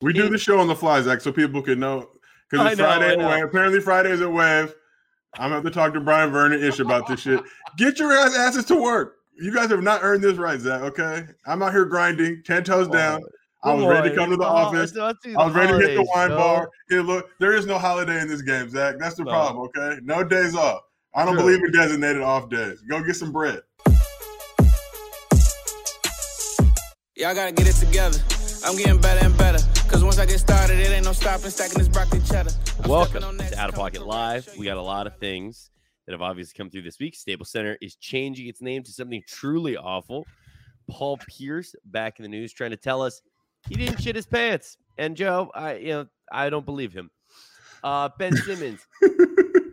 We do the show on the fly, Zach, so people can know because it's I know, Friday I at know. Wave. Apparently, Fridays at Wave. I'm gonna have to talk to Brian Vernon ish about this shit. Get your ass asses to work. You guys have not earned this right, Zach. Okay, I'm out here grinding, ten toes down. I was ready to come to the oh, office. I was ready to hit the wine bar. Hey, look, there is no holiday in this game, Zach. That's the No. problem. Okay, no days off. I don't True. believe in designated off days. Go get some bread. Y'all gotta get it together. I'm getting better and better. Cause once I get started, it ain't no stopping stacking this broccoli cheddar. I'm Welcome stepping on that to Out of Pocket Live. We got a lot of things that have obviously come through this week. Staples Center is changing its name to something truly awful. Paul Pierce back in the news trying to tell us he didn't shit his pants. And Joe, I you know, I don't believe him. Uh Ben Simmons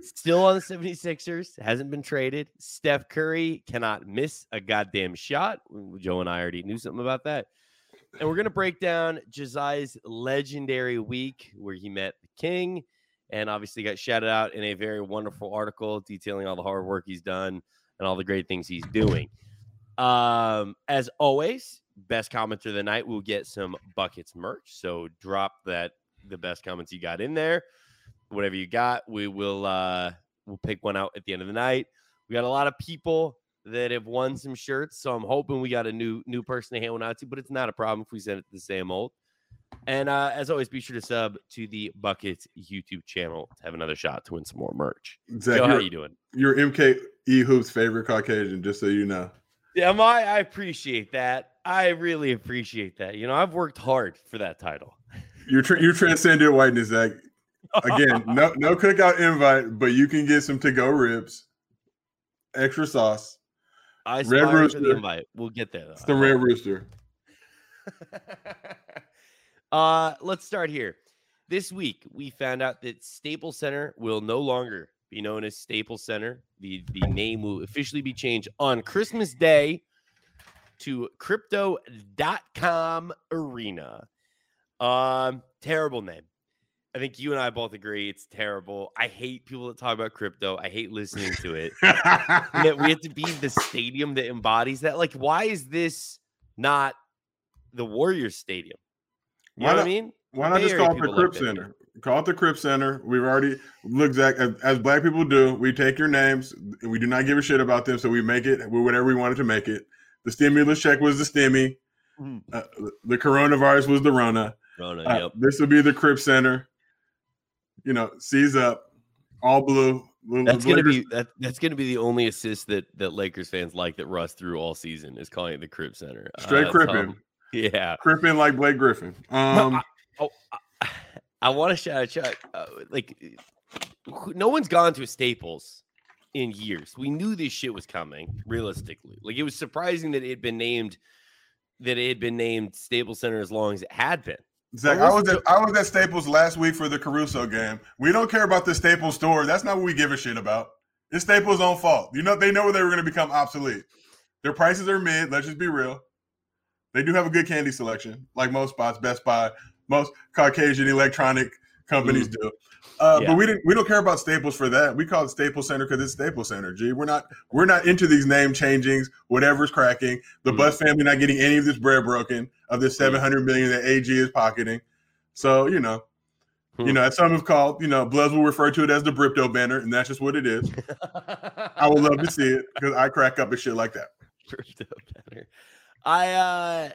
still on the 76ers, hasn't been traded. Steph Curry cannot miss a goddamn shot. Joe and I already knew something about that. And we're going to break down Josiah's legendary week where he met the king and obviously got shouted out in a very wonderful article detailing all the hard work he's done and all the great things he's doing. Um, as always, best commenter of the night will get some buckets merch. So drop that the best comments you got in there. Whatever you got, we will uh we'll pick one out at the end of the night. We got a lot of people that have won some shirts, so I'm hoping we got a new new person to hand one out to, but it's not a problem if we send it to the same old. And uh, as always, be sure to sub to the Buckets YouTube channel to have another shot to win some more merch. Zach, Joe, how you're, you doing? you're MKE Hoop's favorite Caucasian, just so you know. Yeah, my I appreciate that. I really appreciate that. You know, I've worked hard for that title. You're tra- you transcended whiteness, Zach. Again, no no cookout invite, but you can get some to go ribs, extra sauce, I Red Rooster. the invite. We'll get there. Though. some red rooster. uh, let's start here. This week, we found out that Staples Center will no longer be known as Staples Center. The the name will officially be changed on Christmas Day to Crypto.com Arena. Um, terrible name. I think you and I both agree it's terrible. I hate people that talk about crypto. I hate listening to it. that we have to be the stadium that embodies that. Like, why is this not the Warriors Stadium? You Why know what I not- mean? Why not just call it the like Crip that. Center? Call it the Crip Center. We've already look, Zach, as, as black people do, we take your names we do not give a shit about them, so we make it whatever we wanted to make it. The stimulus check was the stimmy. Mhm. Uh, the coronavirus was the Rona. No, Uh, yep. This would be the Crip Center. You know, seize up, all blue. That's gonna be that, that's gonna be the only assist that that Lakers fans like that Russ threw all season is calling it the Crib Center. Uh, straight cripping, how- yeah. cripping like Blake Griffin. No, Um, I, oh, I, I want to shout out Chuck. Uh, like, no one's gone to a Staples in years. We knew this shit was coming. Realistically, like it was surprising that it had been named that it had been named Staples Center as long as it had been. Zach, I was at, I was at Staples last week for the Caruso game. We don't care about the Staples store. That's not what we give a shit about. It's Staples' own fault. You know, they know they were going to become obsolete. Their prices are mid. Let's just be real. They do have a good candy selection, like most spots, Best Buy, most Caucasian electronic companies do. Uh, Yeah. But we didn't. We don't care about Staples for that. We call it Staples Center because it's Staples Center. G. We're not. We're not into these name changings. Whatever's cracking. The Mm. Buss family not getting any of this bread broken of the seven hundred million that AG is pocketing. So you know, Hmm. you know, as some have called, you know, Bloods will refer to it as the Bripto banner, and that's just what it is. I would love to see it because I crack up at shit like that. Crypto better. I uh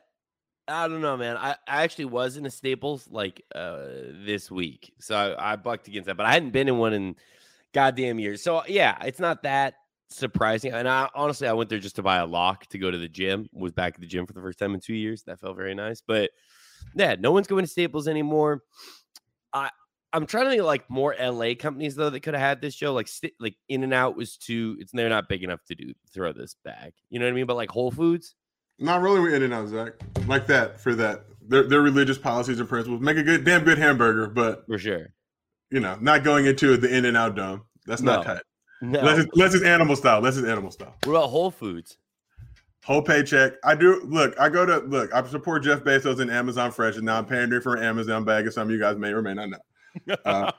I don't know, man. I, I actually was in a Staples like uh this week. So I, I bucked against that, but I hadn't been in one in goddamn years. So yeah, it's not that surprising. And I honestly I went there just to buy a lock to go to the gym. Was back at the gym for the first time in two years. That felt very nice. But yeah, no one's going to Staples anymore. I I'm trying to think like more LA companies though that could have had this show. Like st- like In and Out was too. It's they're not big enough to do throw this bag. You know what I mean? But like Whole Foods, Not really with In and Out, Zach. Like that for that. Their their religious policies and principles make a good, damn good hamburger, but for sure. you know, not going into the In and Out dome. That's not No. tight. No. Unless it's, unless it's animal style. Unless it's animal style. what about Whole Foods? Whole paycheck. I do look. I go to look. I support Jeff Bezos and Amazon Fresh, and now I'm pandering for an Amazon bag, as some of you guys may or may not know. Uh,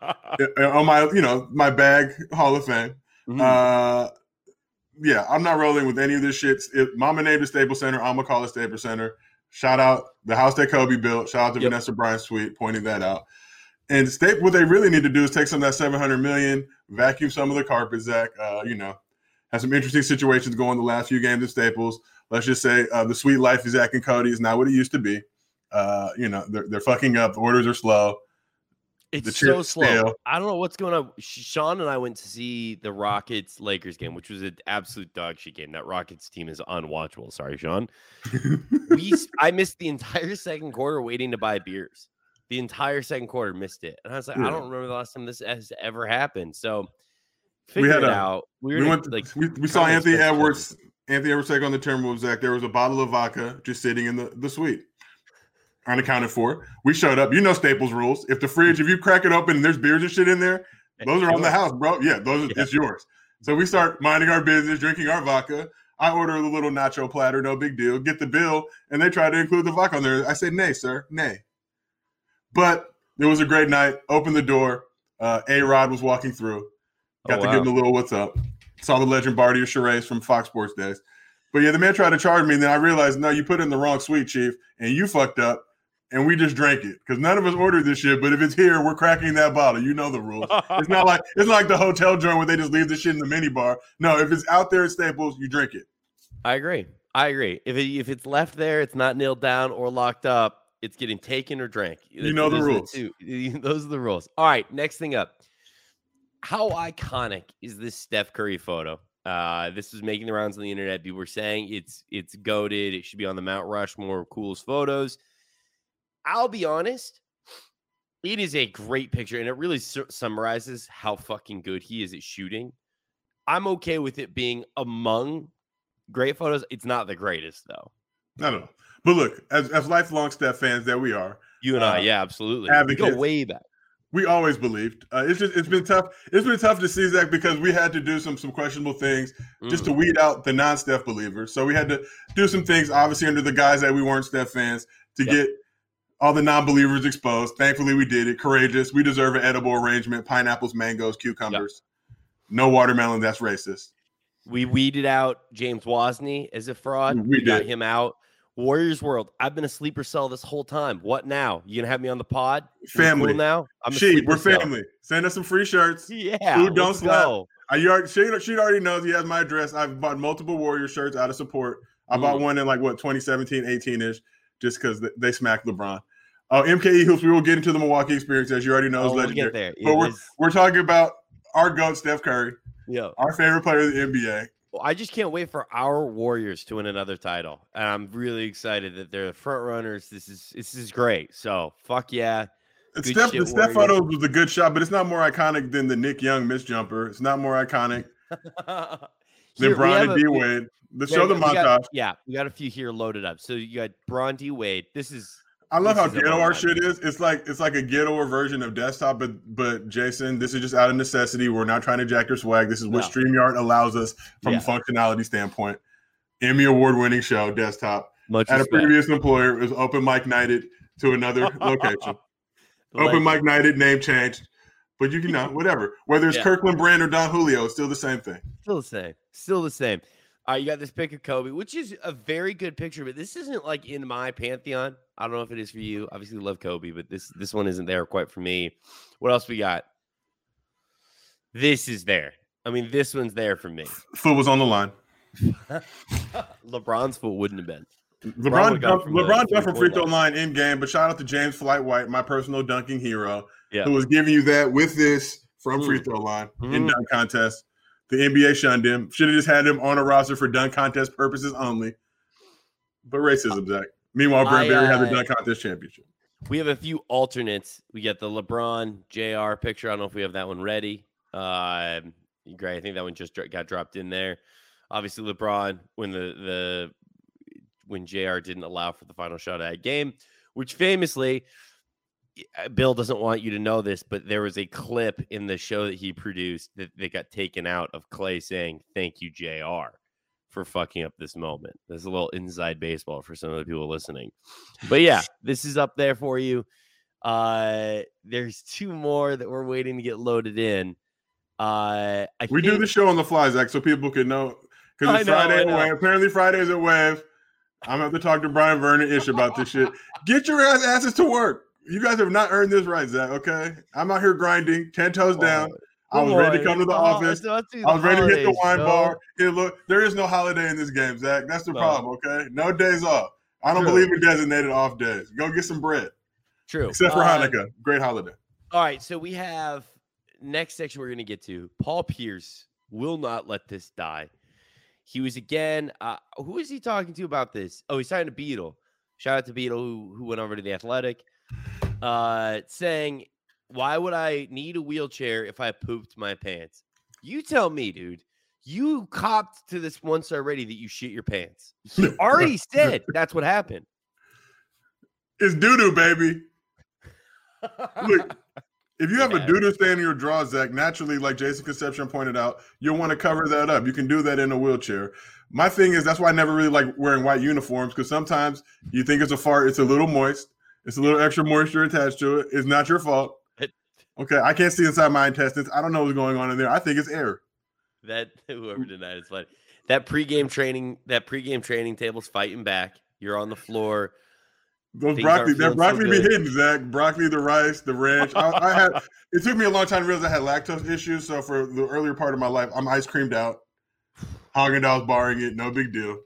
on my, you know, my bag Hall of Fame. Mhm. Uh, yeah, I'm not rolling with any of this shit. If Mama named it Staples Center, I'm gonna call it Staples Center. Shout out the house that Kobe built. Shout out to Yep. Vanessa Bryant Sweet pointing that out. And state what they really need to do is take some of that 700 million, vacuum some of the carpet, Zach. Uh, you know, had some interesting situations going the last few games at Staples. Let's just say uh, the sweet life of Zach and Cody is not what it used to be. Uh, you know, they're, they're fucking up. The orders are slow. It's so slow. I don't know what's going on. Sean and I went to see the Rockets Lakers game, which was an absolute dog shit game. That Rockets team is unwatchable. Sorry, Sean. We I missed the entire second quarter waiting to buy beers. The entire second quarter missed it, and I was like, I don't remember the last time this has ever happened. So We had it a- out. We, we went. like we, we saw Anthony. Edwards. Anthony Edwards take on the Timberwolves. Zach, there was a bottle of vodka just sitting in the the suite, unaccounted for. We showed up. You know Staples rules. If the fridge, if you crack it open and there's beers and shit in there, those are on the house, bro. Yeah, those are, Yeah. it's yours. So we start minding our business, drinking our vodka. I order the little nacho platter, no big deal. Get the bill, and they try to include the vodka on there. I said, "Nay, sir, nay." But it was a great night. Opened the door. Uh, a Rod was walking through. Got Oh, to wow. give him a little what's up. Saw the legend Barty of Charades from Fox Sports days. But yeah, the man tried to charge me, and then I realized, no, you put it in the wrong suite, Chief, and you fucked up, and we just drank it because none of us ordered this shit. But if it's here, we're cracking that bottle. You know the rules. It's not like it's not like the hotel joint where they just leave the shit in the mini bar. No, if it's out there at Staples, you drink it. I agree. I agree. If it, if it's left there, it's not nailed down or locked up. It's getting taken or drank. You know the Those rules. two- Those are the rules. All right. Next thing up. How iconic is this Steph Curry photo? Uh, this was making the rounds on the internet. People were saying it's it's goaded. It should be on the Mount Rushmore coolest photos. I'll be honest. It is a great picture, and it really su- summarizes how fucking good he is at shooting. I'm okay with it being among great photos. It's not the greatest though. I don't know. But look, as, as lifelong Steph fans that we are, You and I, Uh, yeah, absolutely. We go way back. we always believed. Uh, it's just it's been tough. It's been tough to see Zach because we had to do some some questionable things just Mm. to weed out the non-Steph believers. So we had to do some things, obviously, under the guys that we weren't Steph fans to Yep. get all the non-believers exposed. Thankfully, we did it. Courageous. We deserve an edible arrangement: pineapples, mangoes, cucumbers. No watermelon. That's racist. we weeded out James Wozni as a fraud. We We, got him out. Warriors World. I've been a sleeper cell this whole time. What now? You gonna have me on the pod? We cool Family. now. I'm She, we're cell. family. Send us some free shirts. Yeah. Food don't slap. go. Uh, you already, she, she already knows he has my address. I've bought multiple Warrior shirts out of support. I bought Mm. one in like what 2017, 18 ish, just because they, they smacked LeBron. Oh, MKE hoops. We will get into the Milwaukee experience as you already know is Oh, we'll legendary. there. But we're, is- we're talking about our goat, Steph Curry, yeah. our favorite player of the NBA. I just can't wait for our Warriors to win another title, and I'm really excited that they're the front runners. This is this is great. So fuck yeah. Steph, the Steph Warriors. photo was a good shot, but it's not more iconic than the Nick Young miss jumper. It's not more iconic than Brian and D Wade. Let's yeah, show the we got- montage. yeah, we got a few here loaded up. So you got Bron D Wade. This is I love This how ghetto our shit is. It's like it's like a ghettoer version of desktop, but but Jason, this is just out of necessity. We're not trying to jack your swag. This is what No. StreamYard allows us from Yeah. a functionality standpoint. Emmy award winning show, desktop. much At a previous employer, it was open mic nighted to another location. Open mic nighted, name changed. But you can know, whatever. Whether it's Yeah. Kirkland Brand or Don Julio, it's still the same thing. Still the same. Still the same. All right, you got this pick of Kobe, which is a very good picture, but this isn't like in my pantheon. I don't know if it is for you. Obviously, love Kobe, but this this one isn't there quite for me. What else we got? This is there. I mean, this one's there for me. Foot was on the line. LeBron's foot wouldn't have been. LeBron from LeBron jumped from free throw line in game, but shout out to James Flight White, my personal dunking hero, Yeah. who was giving you that with this from free Mm. throw line in Mhm. dunk contest. The NBA shunned him. Should have just had him on a roster for dunk contest purposes only. But racism, Zach. Meanwhile, Brent Barry had the uh, dunk contest championship. We have a few alternates. We get the LeBron JR picture. I don't know if we have that one ready. Uh, great. I think that one just got dropped in there. Obviously, LeBron when the the when JR didn't allow for the final shot of that game, which famously, Bill doesn't want you to know this, but there was a clip in the show that he produced that, that got taken out of Clay saying, Thank you, JR, for fucking up this moment. There's a little inside baseball for some of the people listening. But yeah, this is up there for you. Uh there's two more that we're waiting to get loaded in. Uh I We do the show on the fly, Zach, so people can know. Because it's know, Friday at. Wave. Apparently, Fridays at Wave. I'm gonna have to talk to Brian Vernon ish about this shit. Get your ass asses to work. You guys have not earned this right, Zach. Okay, I'm out here grinding, ten toes down. I was ready to come to the office. I was ready to hit the wine bar. Hey, look, there is no holiday in this game, Zach. That's the no. problem. Okay, no days off. I don't True. believe in designated off days. Go get some bread. True. Except for uh, Hanukkah. Great holiday. All right. So we have next section we're going to get to. Paul Pierce will not let this die. He was again. Uh, who is he talking to about this? Oh, he's talking to Beetle. Shout out to Beetle who, who went over to the Athletic, uh, saying, "Why would I need a wheelchair if I pooped my pants?" You tell me, dude. You copped to this once already that you shit your pants. You already said that's what happened. It's doo doo, baby. Look, if you have yeah. a doo doo stain in your draw, Zach, naturally, like Jason Concepcion pointed out, you'll want to cover that up. You can do that in a wheelchair. My thing is that's why I never really like wearing white uniforms because sometimes you think it's a fart, it's a little moist, it's a little extra moisture attached to it. It's not your fault. Okay, I can't see inside my intestines. I don't know what's going on in there. I think it's air. That whoever denied is funny. That pregame training, that pregame training table's fighting back. You're on the floor. Those Things broccoli, that broccoli so be hidden, Zach. Broccoli, the rice, the ranch. I, I, had. It took me a long time to realize I had lactose issues. So for the earlier part of my life, I'm ice creamed out. Haagen Dazs barring it, no big deal.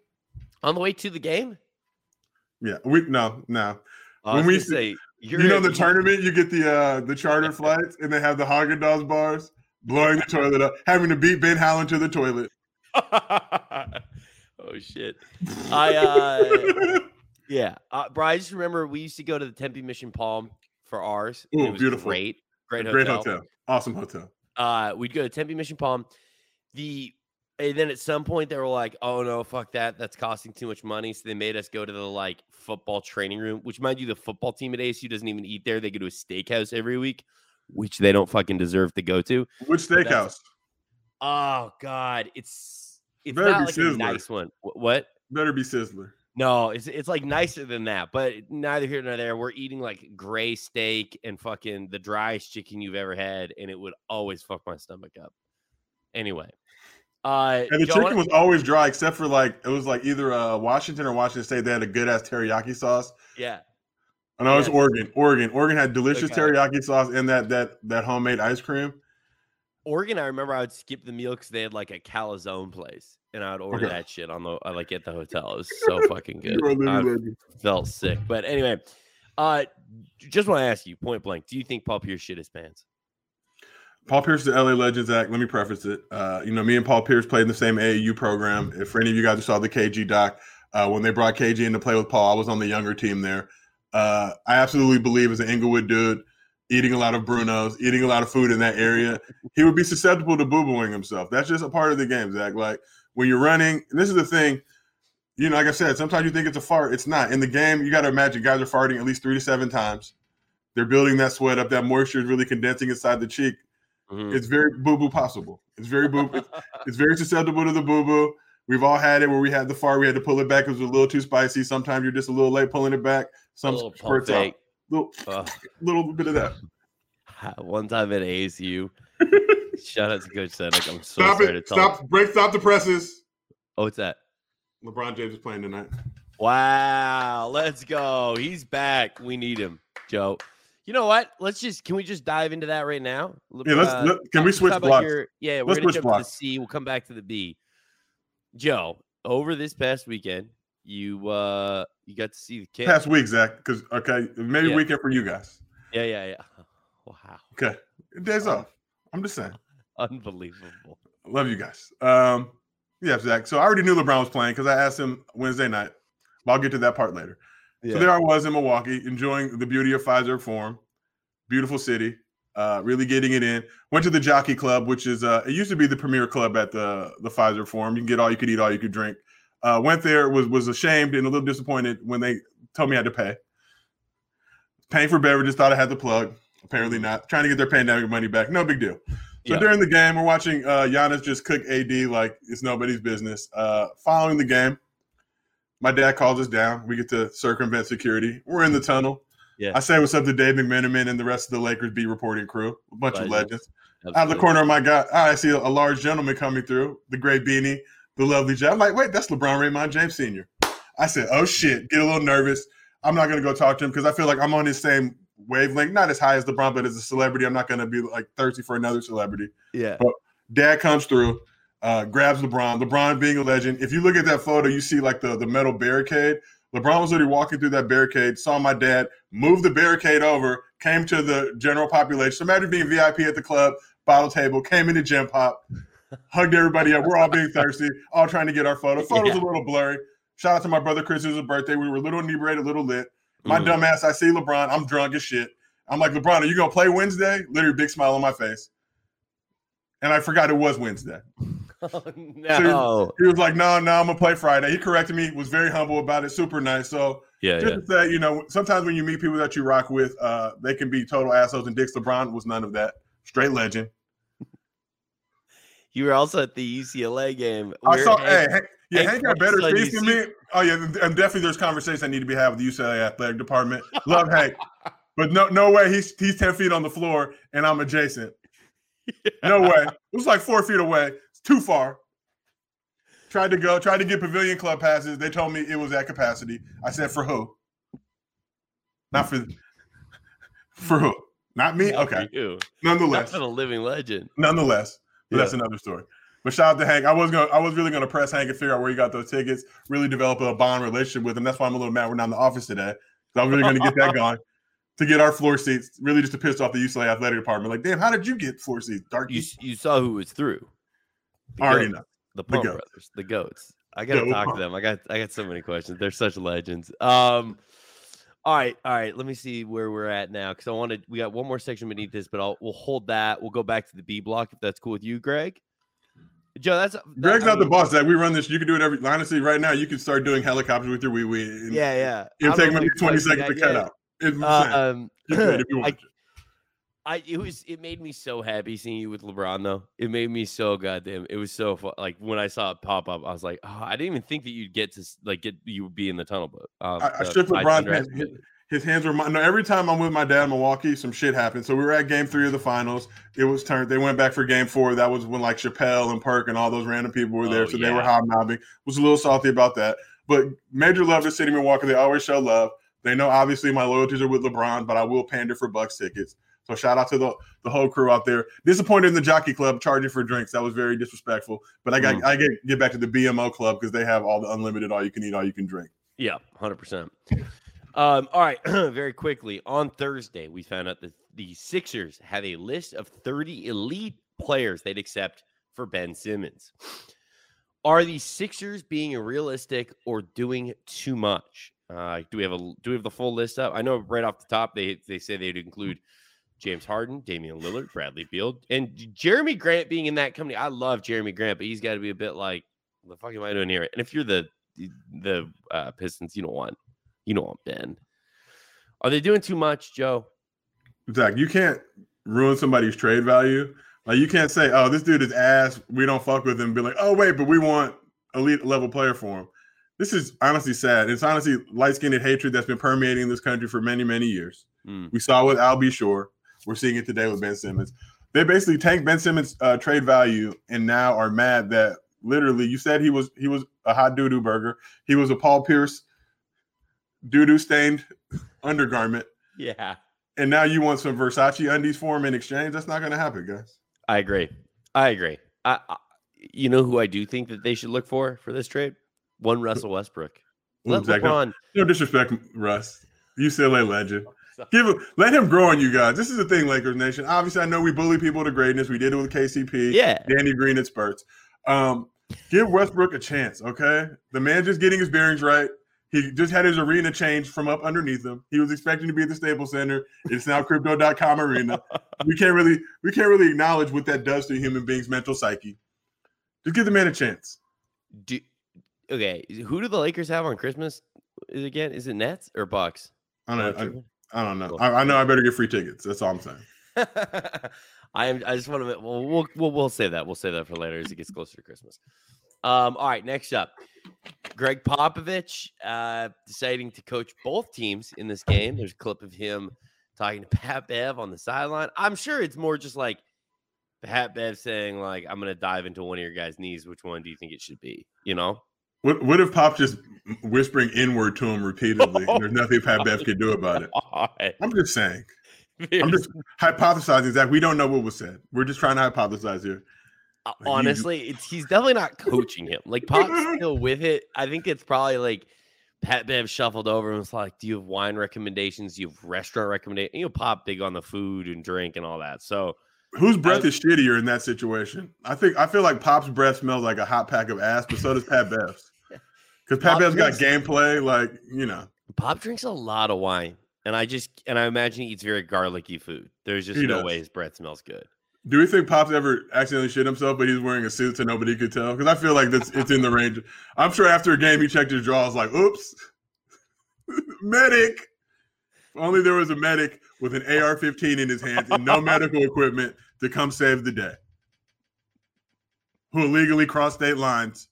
On the way to the game. Yeah, we no no. When we say you know the tournament, you get the uh the charter flights, and they have the Haagen Dazs bars, blowing the toilet up, having to beat Ben Howland to the toilet. oh shit! I uh yeah, uh, bro. I just remember we used to go to the Tempe Mission Palm for ours. Oh, beautiful! Great, great, great hotel. Awesome hotel. Uh, we'd go to Tempe Mission Palm. The and then at some point they were like, "Oh no, fuck that! That's costing too much money." So they made us go to the like football training room, which mind you, the football team at ASU doesn't even eat there. They go to a steakhouse every week, which they don't fucking deserve to go to. Which steakhouse? Oh God, it's it's Better not like Sizzler. a nice one. What? Better be Sizzler. No, it's it's like nicer than that, but neither here nor there. We're eating like gray steak and fucking the driest chicken you've ever had, and it would always fuck my stomach up. Anyway, uh, and the chicken was always dry, except for like it was like either uh, Washington or Washington State. They had a good ass teriyaki sauce. Yeah, and I was Oregon. Oregon, Oregon had delicious okay. teriyaki sauce and that that that homemade ice cream. Oregon, I remember I would skip the meal because they had like a calzone place, and I would order okay. that shit on the uh, like at the hotel. It was so fucking good. I felt sick, but anyway, uh, just want to ask you point blank: Do you think Paul Pierce shit his pants? Paul Pierce, is the LA Legends Act. Let me preface it. Uh, you know, me and Paul Pierce played in the same AAU program. If for any of you guys who saw the KG doc, uh, when they brought KG in to play with Paul, I was on the younger team there. Uh, I absolutely believe as an Inglewood dude eating a lot of Brunos, eating a lot of food in that area, he would be susceptible to boo booing himself. That's just a part of the game, Zach. Like when you're running, this is the thing. You know, like I said, sometimes you think it's a fart. It's not. In the game, you got to imagine guys are farting at least three to seven times. They're building that sweat up. That moisture is really condensing inside the cheek. Mm-hmm. It's very boo boo possible. It's very boo. it's, it's very susceptible to the boo boo. We've all had it where we had the fart, we had to pull it back. It was a little too spicy. Sometimes you're just a little late pulling it back. Some spurts out little, uh, little bit of that. One time at ASU, shout out to Coach Sendek. I'm so stop it. Stop. Break. Stop the presses. Oh, what's that? LeBron James is playing tonight. Wow, let's go. He's back. We need him, Joe. You know what? Let's just can we just dive into that right now? Yeah, let's. Uh, let, can we switch blocks? Your, yeah, we're let's gonna jump blocks. to the C. We'll come back to the B. Joe, over this past weekend, you uh you got to see the kid past week, Zach. Because okay, maybe yeah. weekend for you guys. Yeah, yeah, yeah. Wow. Okay, days off. I'm just saying. Unbelievable. Love you guys. Um, yeah, Zach. So I already knew LeBron was playing because I asked him Wednesday night. But I'll get to that part later. Yeah. So there I was in Milwaukee, enjoying the beauty of Fiserv Forum. Beautiful city. Uh, really getting it in. Went to the Jockey Club, which is uh, it used to be the premier club at the the Fiserv Forum. You can get all you could eat, all you could drink. Uh, went there, was was ashamed and a little disappointed when they told me I had to pay. Paying for beverages, thought I had the plug. Apparently not. Trying to get their pandemic money back. No big deal. So yeah. during the game, we're watching uh, Giannis just cook AD like it's nobody's business. Uh, following the game, my dad calls us down. We get to circumvent security. We're in the tunnel. Yeah. I say what's up to Dave McMenamin and the rest of the Lakers beat reporting crew, a bunch of legends. Absolutely. Out of the corner of my guy, I see a, large gentleman coming through, the great beanie, the lovely Jay. I'm like, wait, that's LeBron Raymond James Sr. I said, "Oh shit!" Get a little nervous. I'm not gonna go talk to him because I feel like I'm on his same wavelength, not as high as LeBron, but as a celebrity, I'm not gonna be like thirsty for another celebrity. Yeah. Dad comes through, uh, grabs LeBron. LeBron being a legend. If you look at that photo, you see like the the metal barricade. LeBron was already walking through that barricade, saw my dad, moved the barricade over, came to the general population. So imagine being VIP at the club, bottle table, came into Gym Pop, hugged everybody up. We're all being thirsty, all trying to get our photo. Photo's Yeah. a little blurry. Shout out to my brother Chris, it was his birthday. We were a little inebriated, a little lit. My Mhm. dumb ass, I see LeBron. I'm drunk as shit. I'm like, LeBron, are you gonna play Wednesday? Literally, big smile on my face. And I forgot it was Wednesday. Oh, no. He was like, no, no, I'm gonna play Friday. He corrected me, was very humble about it, super nice. So Yeah, just yeah. to say, you know, sometimes when you meet people that you rock with, uh, they can be total assholes. And Dix LeBron was none of that. Straight legend. You were also at the UCLA game. I saw, Hank- hey, Hank, yeah, Hank Hank got better Clark's on seats than me. Oh yeah, and and definitely there's conversations that need to be had with the UCLA athletic department. Love Hank, but no, no way. He's he's ten feet on the floor and I'm adjacent. No way. It was like four feet away. Too far. Tried to go, tried to get Pavilion Club passes. They told me it was at capacity. I said, for who? Not for for who? Not me? Not Okay. Nonetheless. Not a living legend. Nonetheless. But that's another story. But shout out to Hank. I was gonna I was really gonna press Hank and figure out where he got those tickets, really develop a bond relationship with him. That's why I'm a little mad we're not in the office today. So I'm really gonna get that going to get our floor seats, really just to piss off the UCLA athletic department. Like, damn, how did you get floor seats? Dark You you saw who was through. The already goats. The The Pump brothers, the goats. I gotta Yeah, talk to them. I got I got so many questions. They're such legends. Um all right, all right. Let me see where we're at now because I wanted we got one more section beneath this, but I'll we'll hold that. We'll go back to the B block if that's cool with you, Greg. Joe, that's Greg's I not the boss. That we run this. You can do it every honestly, right now, you can start doing helicopters with your wee wee. Yeah, yeah. It'll I'm take maybe 20 seconds to cut out. It's Uh, um, You if you I, want to. I it was it made me so happy seeing you with LeBron though. It made me so goddamn. It was so fun. Like when I saw it pop up, I was like, oh, I didn't even think that you'd get to like get you would be in the tunnel. But um, I- I shook LeBron's hand. underestimated his hands were mine. No, every time I'm with my dad in Milwaukee, some shit happened. So we were at game three of the finals. It was turned. They went back for game four. That was when like Chappelle and Perk and all those random people were there. Oh, so they were yeah. hobnobbing. Was a little salty about that. But major love to City Milwaukee. They always show love. They know obviously my loyalties are with LeBron, but I will pander for Bucks tickets. So shout out to the, the whole crew out there. Disappointed in the Jockey Club charging for drinks. That was very disrespectful. But I got Mm. I get get back to the BMO Club because they have all the unlimited, all you can eat, all you can drink. Yeah, hundred percent. Um, all right, very quickly on Thursday, we found out that the Sixers have a list of 30 elite players they'd accept for Ben Simmons. Are the Sixers being realistic or doing too much? Uh, do we have a do we have the full list up? I know right off the top they they say they'd include James Harden, Damian Lillard, Bradley Beal, and Jerami Grant being in that company. I love Jerami Grant, but he's got to be a bit like, the fuck am I doing here?" And if you're the the uh, Pistons, you don't want you don't want Ben. Are they doing too much, Joe? Zach, you can't ruin somebody's trade value. Like you can't say, "Oh, this dude is ass. We don't fuck with him." Be like, "Oh, wait, but we want elite level player for him." This is honestly sad. It's honestly light skinned hatred that's been permeating this country for many, many years. Mm. We saw with Al B. Sure. We're seeing it today with Ben Simmons. They basically tanked Ben Simmons' uh, trade value and now are mad that literally you said he was he was a hot doo doo burger. He was a Paul Pierce doo doo stained undergarment Yeah, and now you want some Versace undies for him in exchange? That's not going to happen, guys. I agree. I agree. I, I you know who I do think that they should look for for this trade? One Russell Westbrook. Let no, LeBron. no disrespect, Russ. UCLA legend. Give him, let him grow on you guys. This is the thing, Lakers Nation. Obviously, I know we bully people to greatness. We did it with KCP. Yeah, Danny Green at spurts. Um, give Westbrook a chance, okay? The man just getting his bearings right. He just had his arena changed from up underneath him. He was expecting to be at the Staples Center. It's now Crypto.com Arena. We can't really we can't really acknowledge what that does to a human being's mental psyche. Just give the man a chance. do, okay. Who do the Lakers have on Christmas? Is again? Is it Nets or Bucks? I don't, tripping? I don't know. I, I know I better get free tickets. That's all I'm saying. I am. I just want to. Well, we'll we'll we'll save that. We'll save that for later as it gets closer to Christmas. Um. All right. Next up, Gregg Popovich uh, deciding to coach both teams in this game. There's a clip of him talking to Pat Bev on the sideline. I'm sure it's more just like Pat Bev saying like, "I'm going to dive into one of your guys' knees. Which one do you think it should be?" You know. What what if Pop just whispering inward to him repeatedly? and there's nothing Pat Bev can do about it. I'm just saying. I'm just hypothesizing, Zach. We don't know what was said. We're just trying to hypothesize here. Uh, honestly, it's he's definitely not coaching him. Like Pop's still with it. I think it's probably like Pat Bev shuffled over and was like, "Do you have wine recommendations? Do you have restaurant recommendations?" You know, Pop big on the food and drink and all that. So, whose breath I, is shittier in that situation? I think I feel like Pop's breath smells like a hot pack of ass, but so does Pat Bev's. Because Pop Bev's got gameplay, like you know. Pop drinks a lot of wine, and I just and I imagine he eats very garlicky food. There's just he no does. way his breath smells good. Do we think Pop's ever accidentally shit himself, but he's wearing a suit so nobody could tell? Because I feel like that's it's in the range. I'm sure after a game he checked his drawers, like, "Oops, medic." If only there was a medic with an AR-15 in his hands and no medical equipment to come save the day. Who illegally crossed state lines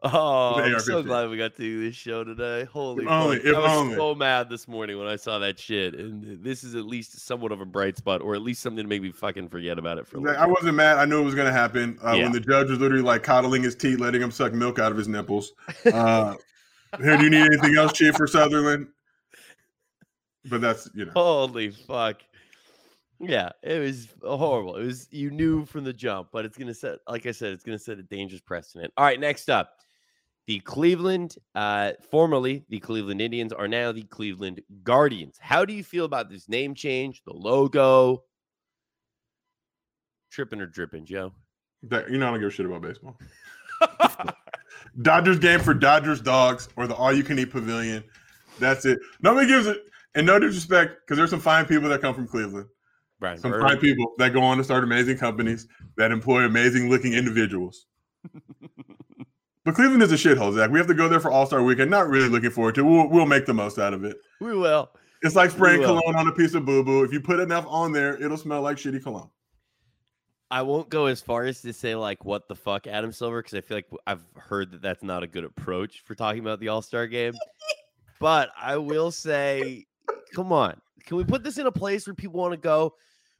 Oh, I'm so glad we got to do this show today. Holy if only, if I was only. so mad this morning when I saw that shit. And this is at least somewhat of a bright spot, or at least something to make me fucking forget about it for a I wasn't mad. I knew it was gonna happen. Uh, yeah. when the judge was literally like coddling his teeth, letting him suck milk out of his nipples. Uh, here, do you need anything else, Chief for Sutherland? But that's you know. Holy fuck. Yeah, it was horrible. It was you knew from the jump, but it's gonna set, like I said, it's gonna set a dangerous precedent. All right, next up. The Cleveland, uh, formerly the Cleveland Indians, are now the Cleveland Guardians. How do you feel about this name change, the logo? Tripping or dripping, Joe? That, you know, I don't give a shit about baseball. Dodgers game for Dodgers dogs or the all you can eat pavilion. That's it. Nobody gives it, and no disrespect, because there's some fine people that come from Cleveland. Brian some Bird. fine people that go on to start amazing companies that employ amazing looking individuals. But Cleveland is a shithole, Zach. We have to go there for All Star Weekend. Not really looking forward to. It. We'll we'll make the most out of it. We will. It's like spraying cologne on a piece of boo boo. If you put enough on there, it'll smell like shitty cologne. I won't go as far as to say like what the fuck Adam Silver because I feel like I've heard that that's not a good approach for talking about the All Star game. but I will say, come on, can we put this in a place where people want to go?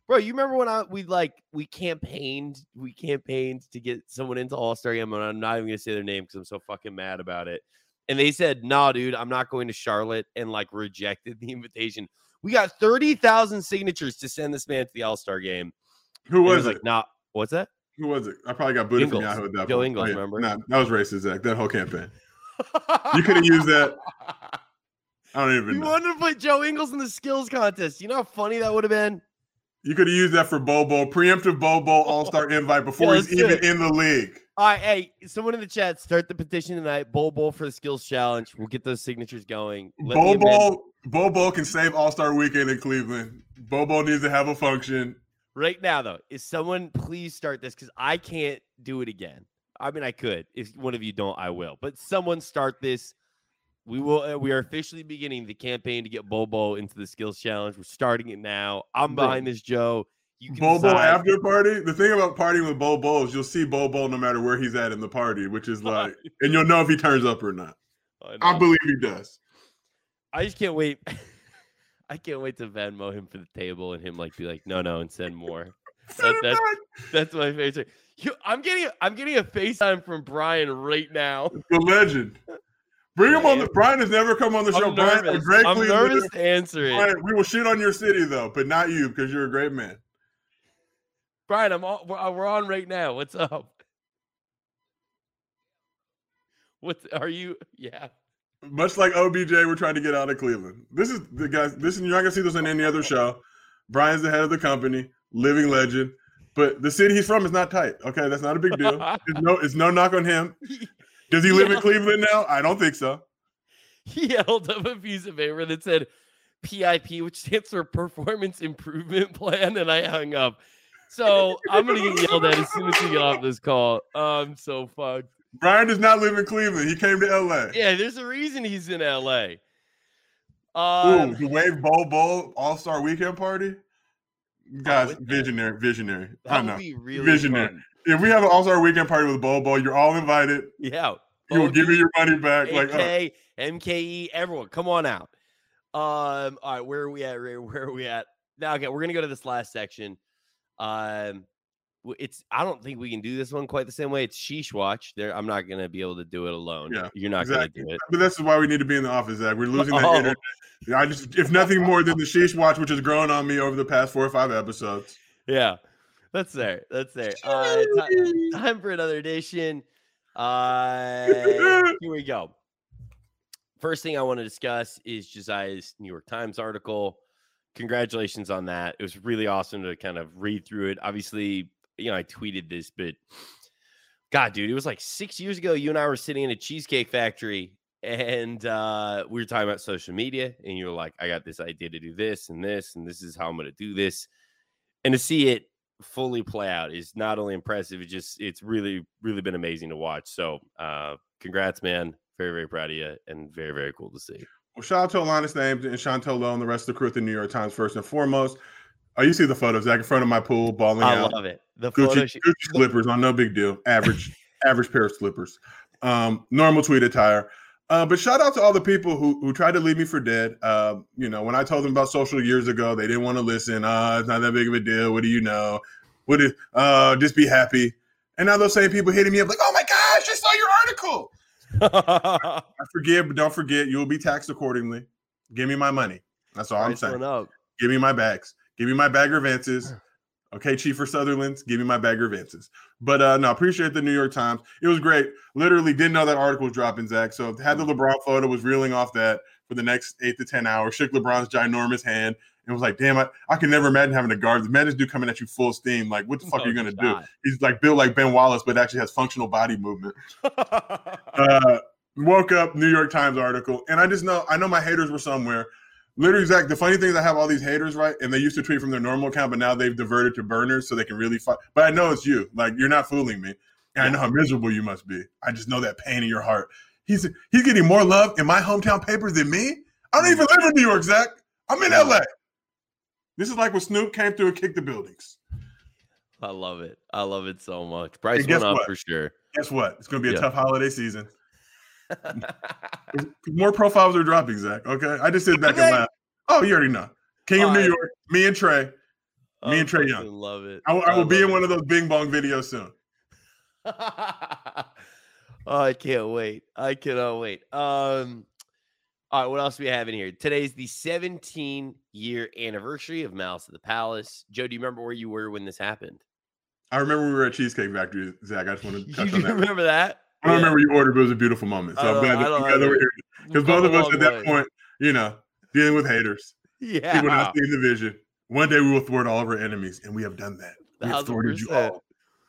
Bro. You remember when I we like we campaigned, we campaigned to get someone into All Star game, and I'm not even gonna say their name because I'm so fucking mad about it. And they said, "Nah, dude, I'm not going to Charlotte," and like rejected the invitation. We got thirty thousand signatures to send this man to the All Star game. Who was, was it? Like, nah, what's that? Who was it? I probably got booted Ingles. from Yahoo at that Joe point. Ingles, oh, yeah. remember? Nah, that was racist, Zach. That whole campaign. you could have used that. I don't even. You know. wanted to put Joe Ingles in the skills contest. You know how funny that would have been. You could have used that for Bobo, preemptive Bobo oh, All Star invite before yeah, he's even it. in the league. All right, hey, someone in the chat, start the petition tonight. Bobo for the skills challenge. We'll get those signatures going. Bobo, Bobo can save All Star Weekend in Cleveland. Bobo needs to have a function right now. Though, is someone please start this because I can't do it again. I mean, I could. If one of you don't, I will. But someone start this we will. Uh, we are officially beginning the campaign to get Bobo into the skills challenge. We're starting it now. I'm behind this, Joe. You can Bobo decide. after party. The thing about partying with Bobo is you'll see Bobo no matter where he's at in the party, which is like, and you'll know if he turns up or not. I, I believe he does. I just can't wait. I can't wait to Venmo him for the table and him like be like, no, no, and send more. That, that's, that's my favorite. You, I'm getting I'm getting a FaceTime from Brian right now. The legend. Bring him on the. Brian has never come on the show. I'm Brian, nervous. I'm nervous to answer it. Brian, we will shit on your city though, but not you because you're a great man. Brian, I'm all, we're on right now. What's up? What are you? Yeah. Much like OBJ, we're trying to get out of Cleveland. This is the guys. This is you're not gonna see this on any other show. Brian's the head of the company, living legend. But the city he's from is not tight. Okay, that's not a big deal. it's no, it's no knock on him. Does he live in Cleveland now? I don't think so. He held up a piece of paper that said PIP, which stands for Performance Improvement Plan, and I hung up. So I'm gonna get yelled at as soon as we get off this call. I'm so fucked. Brian does not live in Cleveland. He came to LA. Yeah, there's a reason he's in LA. Um, Ooh, the Wave Bowl Bowl All Star Weekend Party. Guys, visionary, visionary. That I know. Really visionary. Fun if we have an All Star Weekend party with Bobo, you're all invited. Yeah, you will give you your money back. AK, like uh, MKE, everyone, come on out. Um, all right, where are we at? Where, where are we at? Now, okay, we're gonna go to this last section. Um, it's I don't think we can do this one quite the same way. It's sheesh watch. There, I'm not gonna be able to do it alone. Yeah, You're not exactly. gonna do it. But this is why we need to be in the office, Zach. We're losing that Oh. internet. I just, if nothing more than the sheesh watch, which has grown on me over the past four or five episodes. Yeah, that's there. That's there. Uh, ti- time for another edition. Uh, here we go. First thing I want to discuss is Josiah's New York Times article. Congratulations on that. It was really awesome to kind of read through it. Obviously, you know, I tweeted this, but God, dude, it was like six years ago. You and I were sitting in a cheesecake factory and uh, we were talking about social media, and you were like, I got this idea to do this and this, and this is how I'm going to do this. And to see it fully play out is not only impressive, it just, it's really, really been amazing to watch. So, uh, congrats, man. Very, very proud of you and very, very cool to see. Well, shout out to Alanis Names and Chantel Lowe and the rest of the crew at the New York Times first and foremost. Oh, you see the photos, Zach, in front of my pool, balling I out. love it. The photo Gucci, she- Gucci slippers on no big deal. Average, average pair of slippers. Um, normal tweet attire. Uh, but shout out to all the people who who tried to leave me for dead. Uh, you know, when I told them about social years ago, they didn't want to listen. Uh, it's not that big of a deal. What do you know? What is uh just be happy. And now those same people hitting me up like, oh my gosh, I saw your article. I forgive, but don't forget, you will be taxed accordingly. Give me my money. That's all I'm saying. up. Give me my bags. Give me my bagger Vances. Okay, Chief for Sutherland's. Give me my bagger Vances. But uh no, appreciate the New York Times. It was great. Literally didn't know that article was dropping, Zach. So had the LeBron photo, was reeling off that for the next eight to ten hours. Shook LeBron's ginormous hand and was like, damn, I, I can never imagine having a guard. The man this dude coming at you full steam. Like, what the fuck No are you gonna do? He's like built like Ben Wallace, but actually has functional body movement uh, woke up New York Times article, and I just know I know my haters were somewhere. Literally, Zach. The funny thing is, I have all these haters, right? And they used to tweet from their normal account, but now they've diverted to burners so they can really fight. But I know it's you. Like you're not fooling me, and I know how miserable you must be. I just know that pain in your heart. He's he's getting more love in my hometown paper than me. I don't even live in New York, Zach. I'm in LA. This is like when Snoop came through and kicked the buildings. I love it. I love it so much. Price went up what? for sure. Guess what? It's going to be a Yeah. tough holiday season. More profiles are dropping, Zach. Okay, I just sit back Okay. and laugh. Oh, you already know. King of New right. York, me and Trey. Me I and Trae Young. Love it. I will, I be in love one of those Bing Bong videos soon. oh, I can't wait. I cannot wait. Um, all right, what else do we have in here? Today's the 17 year anniversary of Malice at the Palace. Joe, do you remember where you were when this happened? I remember we were at Cheesecake Factory, Zach. I just want to You touch on that. remember that? I don't Yeah. remember you ordered, but it was a beautiful moment. So I'm glad I that, glad that we're here because both of us at that way. point, you know, dealing with haters, Yeah. people not seeing the vision. One day we will thwart all of our enemies, and we have done that. We have thwarted you all.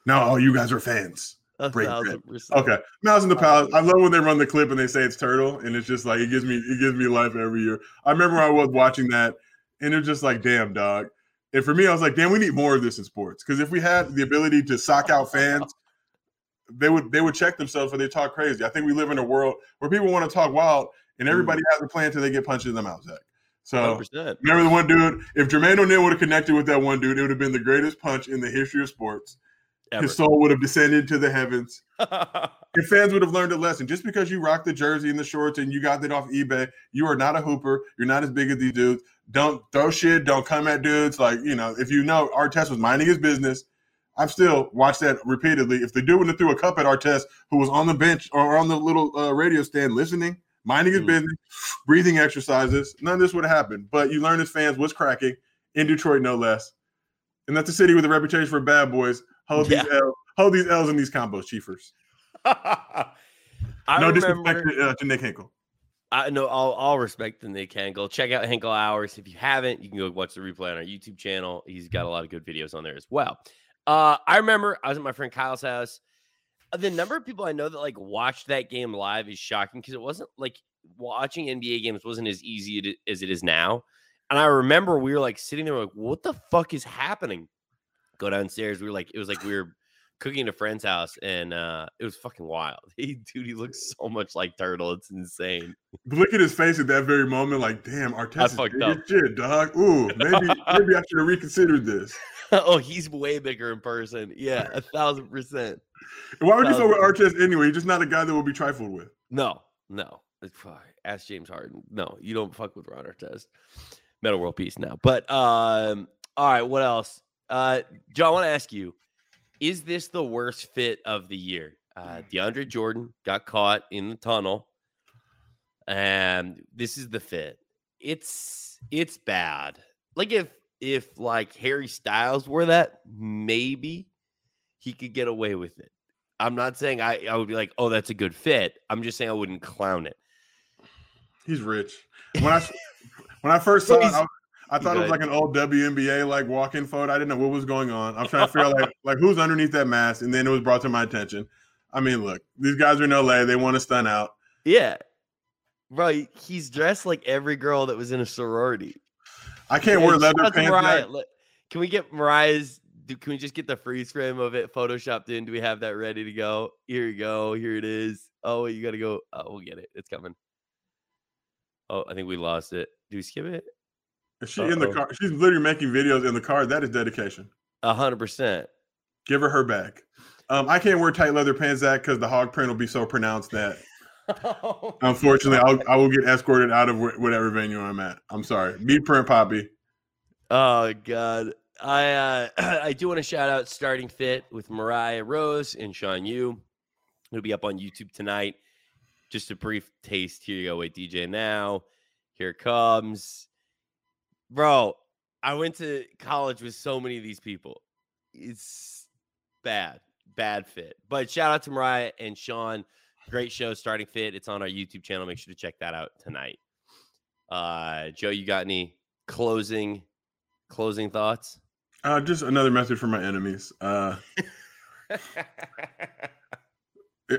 Now all you guys are fans. Break bread. Okay, Malice in the Palace. I love when they run the clip and they say it's turtle, and it's just like it gives me it gives me life every year. I remember I was watching that, and it's just like, damn, dog. And for me, I was like, damn, we need more of this in sports because if we had the ability to sock out fans, they would they would check themselves when they talk crazy. I think we live in a world where people want to talk wild, and everybody has a plan until they get punched in the mouth. Zach. So 100%. remember the one dude. If Jermaine O'Neal would have connected with that one dude, it would have been the greatest punch in the history of sports. Ever. His soul would have descended to the heavens. Your fans would have learned a lesson. Just because you rock the jersey and the shorts and you got that off eBay, you are not a hooper. You're not as big as these dudes. Don't throw shit. Don't come at dudes. Like, you know, if you know Artest was minding his business, I've still watched that repeatedly. If the dude would have threw a cup at Artest who was on the bench or on the little uh, radio stand listening, minding his Mm. business, breathing exercises, none of this would have happened. But you learn as fans what's cracking in Detroit, no less. And that's a city with a reputation for bad boys. Hold Yeah. these L's, hold these L's in these combos, Chiefers. I no remember. disrespect to, uh, to Nick Hinkle. I know I'll, I'll respect the Nick Henkel. Check out Henkel Hours. If you haven't, you can go watch the replay on our YouTube channel. He's got a lot of good videos on there as well. Uh, I remember I was at my friend Kyle's house. Uh, The number of people I know that like watched that game live is shocking because it wasn't like watching NBA games wasn't as easy to- as it is now. And I remember we were like sitting there like, what the fuck is happening? Go downstairs. We were like, it was like we were cooking at a friend's house and uh it was fucking wild. He dude, he looks so much like Turtle. It's insane. Look at his face at that very moment, like, damn, Artest is fucked big as shit, dog. Ooh, maybe maybe I should have reconsidered this. oh, he's way bigger in person. Yeah, a thousand percent. Why would you fuck with. Artest anyway? He's just not a guy that will be trifled with. No, no. Ask James Harden. No, you don't fuck with Ron Artest. Metta World Peace now. But um, all right, what else? Uh Joe, I want to ask you. Is this the worst fit of the year? Uh, DeAndre Jordan got caught in the tunnel, and this is the fit. It's it's bad. Like if if like Harry Styles wore that, maybe he could get away with it. I'm not saying I, I would be like, oh, that's a good fit. I'm just saying I wouldn't clown it. He's rich. When I when I first saw it, I, I thought it was like an old WNBA like walk-in photo. I didn't know what was going on. I'm trying to figure out like like who's underneath that mask, and then it was brought to my attention. I mean, look, these guys are in LA. They want to stun out. Yeah. Bro, he's dressed like every girl that was in a sorority. I can't wear leather pants. Mariah. Look, Can we get Mariah's? Can we just get the freeze frame of it photoshopped in? Do we have that ready to go? Here you go. Here it is. Oh, you got to go. Oh, we'll get it. It's coming. Oh, I think we lost it. Do we skip it? She in the car? She's literally making videos in the car. That is dedication. A hundred percent. Give her her back. Um, I can't wear tight leather pants, Zach, because the hog print will be so pronounced that oh, unfortunately I'll, I will get escorted out of wh- whatever venue I'm at. I'm sorry. Be print poppy. Oh God. I uh, I do want to shout out starting fit with Mariah Rose and Sean Yu. It'll be up on YouTube tonight. Just a brief taste. Here you go. Wait, DJ now. Here comes. Bro, I went to college with so many of these people. It's bad, bad fit. But shout out to Mariah and Sean. Great show, starting fit. It's on our YouTube channel. Make sure to check that out tonight. Uh, Joe, you got any closing closing thoughts? Uh, just another message for my enemies. Uh,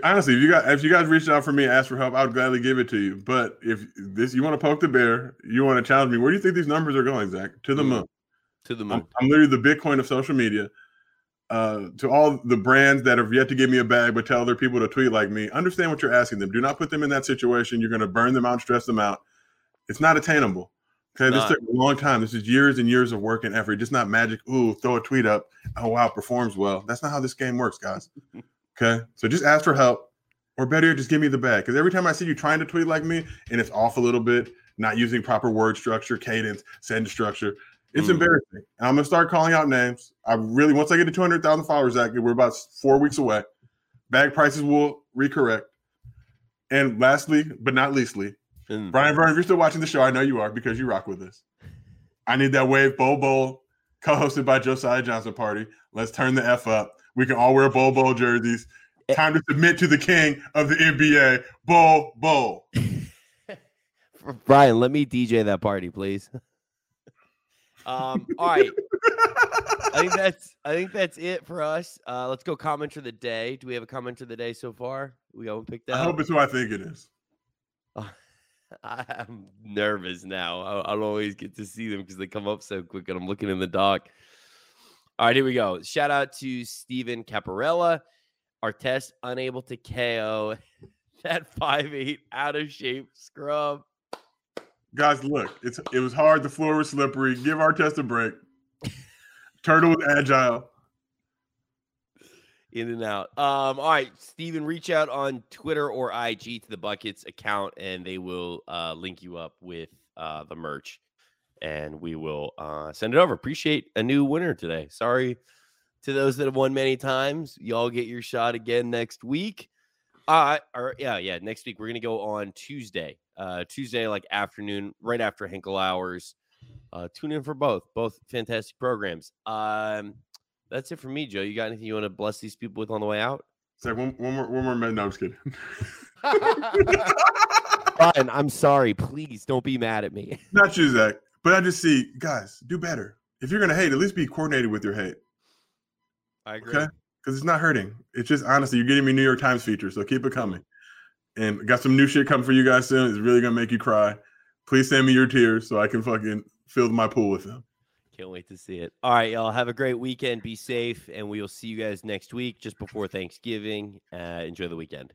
honestly, if you got if you guys reached out for me, and asked for help, I would gladly give it to you. But if this you want to poke the bear, you want to challenge me. Where do you think these numbers are going, Zach? To the Mm. moon. to the I'm, moon. I'm literally the Bitcoin of social media. Uh, to all the brands that have yet to give me a bag but tell their people to tweet like me, understand what you're asking them. Do not put them in that situation. You're going to burn them out stress them out. It's not attainable. Okay, this took a long time. This is years and years of work and effort. Just not magic. Ooh, throw a tweet up. Oh wow, performs well. That's not how this game works, guys. Okay, so just ask for help, or better yet, just give me the bag. Because every time I see you trying to tweet like me and it's off a little bit, not using proper word structure, cadence, sentence structure, it's Mm. embarrassing. And I'm gonna start calling out names. I really once I get to 200,000 followers, Zach, we're about four weeks away. Bag prices will recorrect. And lastly, but not leastly, Mm. Brian Vern, if you're still watching the show, I know you are because you rock with us. I need that wave Bol Bol, co-hosted by Josiah Johnson Party. Let's turn the F up. We can all wear Bol Bol jerseys. Eh. Time to submit to the king of the NBA. Bol Bol. Brian, let me DJ that party, please. um, all right. I think that's I think that's it for us. Uh, let's go comment of the day. Do we have a commenter of the day so far? We got one picked I hope it's who I think it is. I'm nervous now. I, I don't always get to see them because they come up so quick and I'm looking in the dock. All right, here we go. Shout out to Steven Caparella. Artest unable to KO that five eight out of shape scrub. Guys, look, it's it was hard. The floor was slippery. Give Artest a break. Turtle was agile. in and out. Um, all right, Steven, reach out on Twitter or IG to the Buckets account, and they will uh, link you up with uh, the merch, and we will uh, send it over. Appreciate a new winner today. Sorry to those that have won many times. Y'all get your shot again next week. Uh, or yeah, yeah. Next week we're gonna go on Tuesday. Uh, Tuesday, like afternoon, right after Henkel hours. Uh, tune in for both. Both fantastic programs. Um, that's it for me, Joe. You got anything you want to bless these people with on the way out? Like one, one more, one more minute. No, I'm just kidding. Brian, I'm sorry. Please don't be mad at me. Not you, Zach. But I just see, guys, do better. If you're gonna hate, at least be coordinated with your hate. I agree. Okay. Because it's not hurting. It's just honestly, you're getting me New York Times features, so keep it coming. And got some new shit coming for you guys soon. It's really gonna make you cry. Please send me your tears so I can fucking fill my pool with them. Can't wait to see it. All right, y'all. Have a great weekend. Be safe, and we will see you guys next week just before Thanksgiving. Uh, enjoy the weekend.